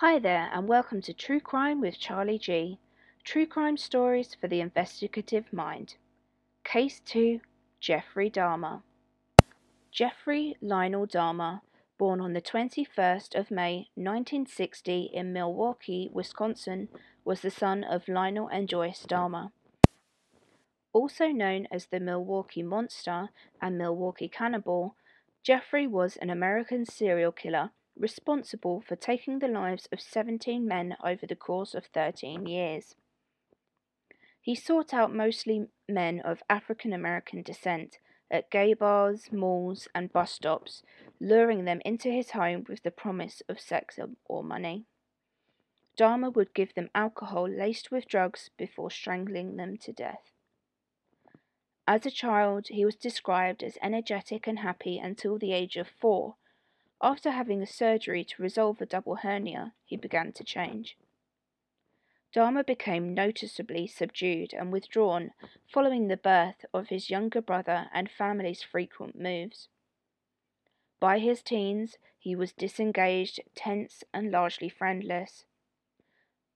Hi there, and welcome to True Crime with Charlie G. True crime stories for the investigative mind. Case 2 Jeffrey Dahmer. Jeffrey Lionel Dahmer, born on the 21st of May 1960 in Milwaukee, Wisconsin, was the son of Lionel and Joyce Dahmer. Also known as the Milwaukee Monster and Milwaukee Cannibal, Jeffrey was an American serial killer responsible for taking the lives of 17 men over the course of 13 years. He sought out mostly men of African American descent at gay bars, malls, and bus stops, luring them into his home with the promise of sex or money. Dahmer would give them alcohol laced with drugs before strangling them to death. As a child, he was described as energetic and happy until the age of four, after having a surgery to resolve a double hernia, he began to change. Dahmer became noticeably subdued and withdrawn following the birth of his younger brother and family's frequent moves. By his teens, he was disengaged, tense, and largely friendless.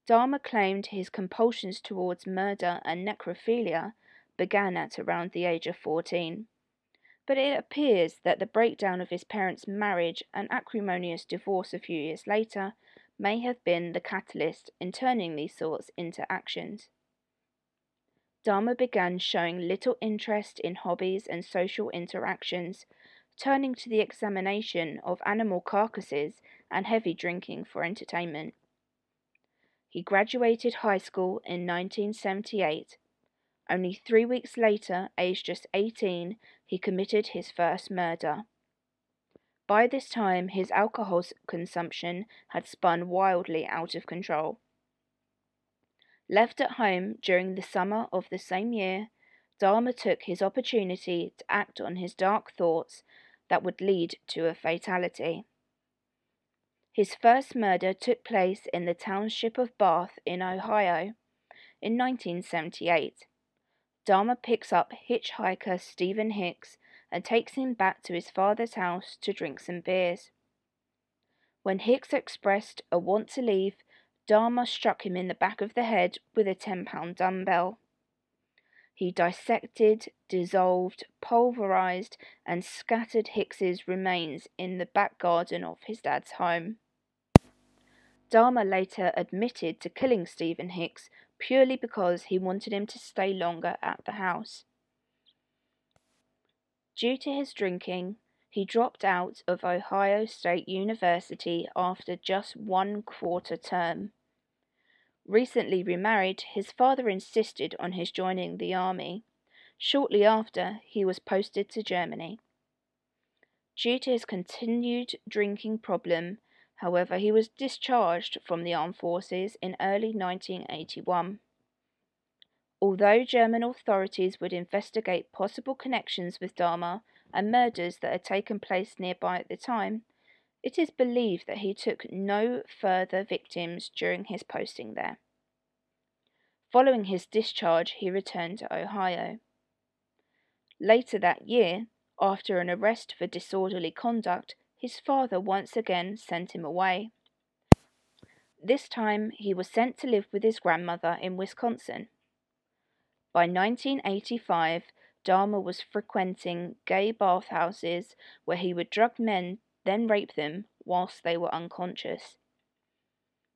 Dahmer claimed his compulsions towards murder and necrophilia began at around the age of 14 but it appears that the breakdown of his parents' marriage and acrimonious divorce a few years later may have been the catalyst in turning these thoughts into actions. Dahmer began showing little interest in hobbies and social interactions, turning to the examination of animal carcasses and heavy drinking for entertainment. He graduated high school in 1978 only three weeks later, aged just 18, he committed his first murder. By this time, his alcohol consumption had spun wildly out of control. Left at home during the summer of the same year, Dahmer took his opportunity to act on his dark thoughts that would lead to a fatality. His first murder took place in the township of Bath in Ohio in 1978. Dahmer picks up hitchhiker Stephen Hicks and takes him back to his father's house to drink some beers. When Hicks expressed a want to leave, Dahmer struck him in the back of the head with a 10 pound dumbbell. He dissected, dissolved, pulverized, and scattered Hicks's remains in the back garden of his dad's home. Dahmer later admitted to killing Stephen Hicks purely because he wanted him to stay longer at the house. Due to his drinking, he dropped out of Ohio State University after just one quarter term. Recently remarried, his father insisted on his joining the army. Shortly after, he was posted to Germany. Due to his continued drinking problem, However, he was discharged from the armed forces in early 1981. Although German authorities would investigate possible connections with Dahmer and murders that had taken place nearby at the time, it is believed that he took no further victims during his posting there. Following his discharge, he returned to Ohio. Later that year, after an arrest for disorderly conduct, his father once again sent him away. This time he was sent to live with his grandmother in Wisconsin. By 1985, Dahmer was frequenting gay bathhouses where he would drug men, then rape them whilst they were unconscious.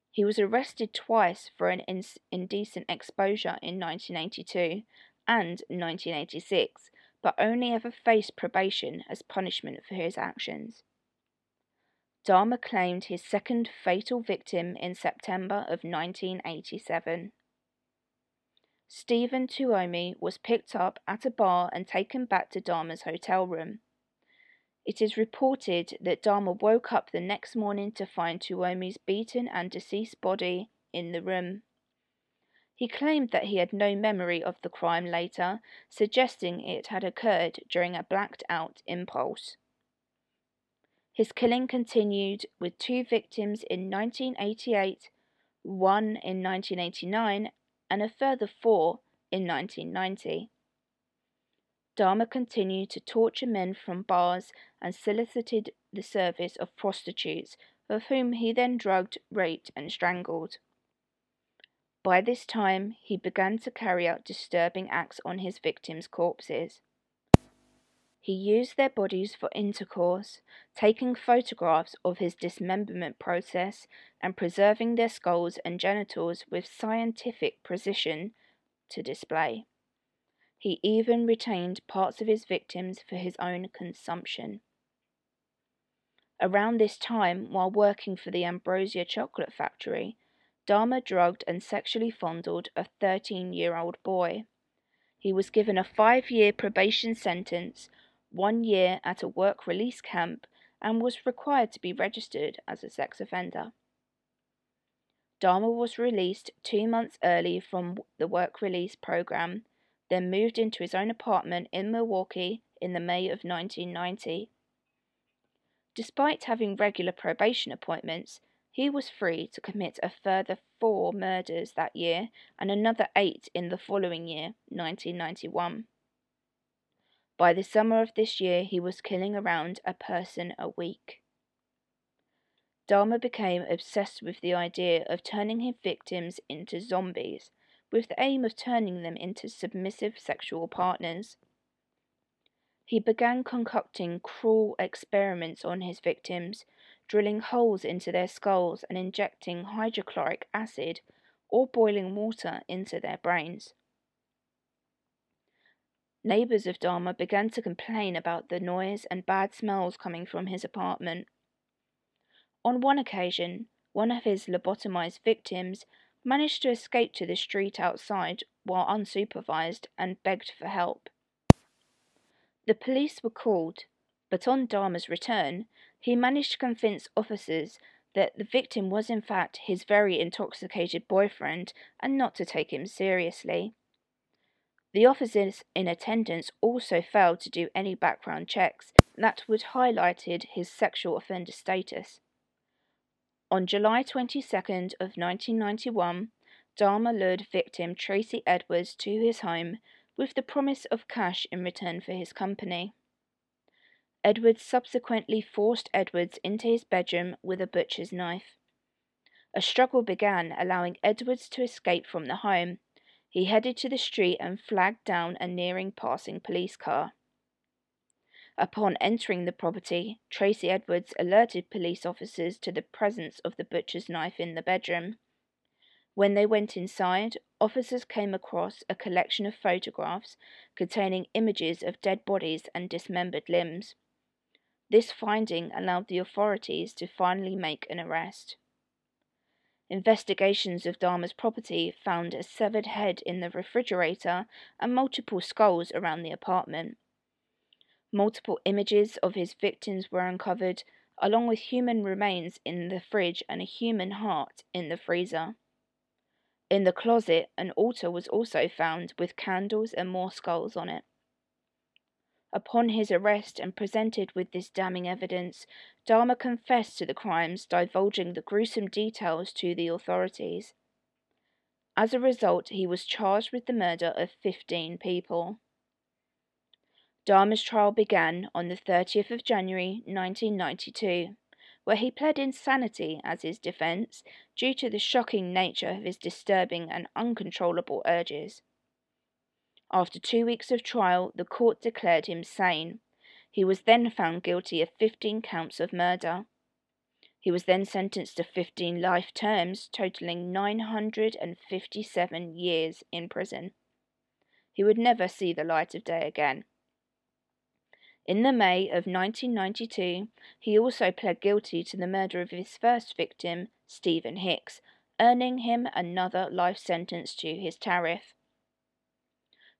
He was arrested twice for an indecent exposure in 1982 and 1986, but only ever faced probation as punishment for his actions. Dahmer claimed his second fatal victim in September of 1987. Stephen Tuomi was picked up at a bar and taken back to Dahmer's hotel room. It is reported that Dahmer woke up the next morning to find Tuomi's beaten and deceased body in the room. He claimed that he had no memory of the crime later, suggesting it had occurred during a blacked out impulse. His killing continued with two victims in 1988, one in 1989, and a further four in 1990. Dahmer continued to torture men from bars and solicited the service of prostitutes of whom he then drugged, raped, and strangled. By this time, he began to carry out disturbing acts on his victims' corpses. He used their bodies for intercourse, taking photographs of his dismemberment process and preserving their skulls and genitals with scientific precision to display. He even retained parts of his victims for his own consumption. Around this time, while working for the Ambrosia Chocolate Factory, Dahmer drugged and sexually fondled a 13 year old boy. He was given a five year probation sentence, one year at a work release camp, and was required to be registered as a sex offender. Dahmer was released two months early from the work release program, then moved into his own apartment in Milwaukee in the May of 1990. Despite having regular probation appointments, he was free to commit a further four murders that year and another eight in the following year, 1991. By the summer of this year, he was killing around a person a week. Dahmer became obsessed with the idea of turning his victims into zombies, with the aim of turning them into submissive sexual partners. He began concocting cruel experiments on his victims, drilling holes into their skulls and injecting hydrochloric acid or boiling water into their brains. Neighbors of Dahmer began to complain about the noise and bad smells coming from his apartment. On one occasion, one of his lobotomized victims managed to escape to the street outside while unsupervised and begged for help. The police were called, but on Dahmer's return, he managed to convince officers that the victim was in fact his very intoxicated boyfriend and not to take him seriously. The officers in attendance also failed to do any background checks that would have highlighted his sexual offender status. On July 22nd of 1991, Dahmer lured victim Tracy Edwards to his home with the promise of cash in return for his company. Edwards subsequently forced Edwards into his bedroom with a butcher's knife. A struggle began, allowing Edwards to escape from the home. He headed to the street and flagged down a nearing passing police car. Upon entering the property, Tracy Edwards alerted police officers to the presence of the butcher's knife in the bedroom. When they went inside, officers came across a collection of photographs containing images of dead bodies and dismembered limbs. This finding allowed the authorities to finally make an arrest. Investigations of Dahmer's property found a severed head in the refrigerator and multiple skulls around the apartment. Multiple images of his victims were uncovered, along with human remains in the fridge and a human heart in the freezer. In the closet, an altar was also found with candles and more skulls on it. Upon his arrest and presented with this damning evidence, Dahmer confessed to the crimes, divulging the gruesome details to the authorities. As a result, he was charged with the murder of 15 people. Dahmer's trial began on the 30th of January 1992, where he pled insanity as his defense due to the shocking nature of his disturbing and uncontrollable urges. After two weeks of trial, the court declared him sane. He was then found guilty of 15 counts of murder. He was then sentenced to 15 life terms, totaling 957 years in prison. He would never see the light of day again. In the May of 1992, he also pled guilty to the murder of his first victim, Stephen Hicks, earning him another life sentence to his tariff.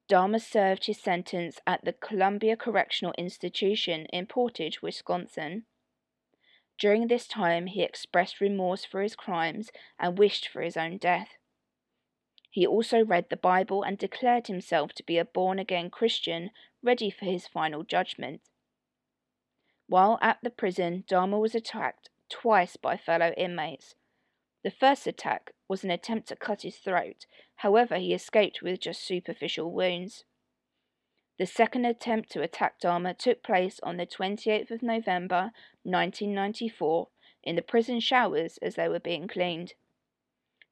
Dahmer served his sentence at the Columbia Correctional Institution in Portage, Wisconsin. During this time, he expressed remorse for his crimes and wished for his own death. He also read the Bible and declared himself to be a born again Christian ready for his final judgment. While at the prison, Dahmer was attacked twice by fellow inmates. The first attack was an attempt to cut his throat, however, he escaped with just superficial wounds. The second attempt to attack Dahmer took place on the 28th of November 1994 in the prison showers as they were being cleaned.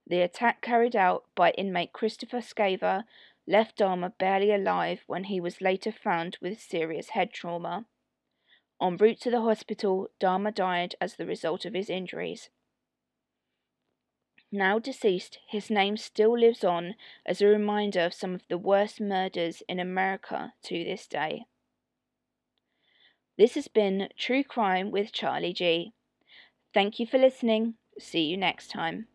The attack carried out by inmate Christopher Scarver left Dahmer barely alive when he was later found with serious head trauma. En route to the hospital, Dahmer died as the result of his injuries. Now deceased, his name still lives on as a reminder of some of the worst murders in America to this day. This has been True Crime with Charlie G. Thank you for listening. See you next time.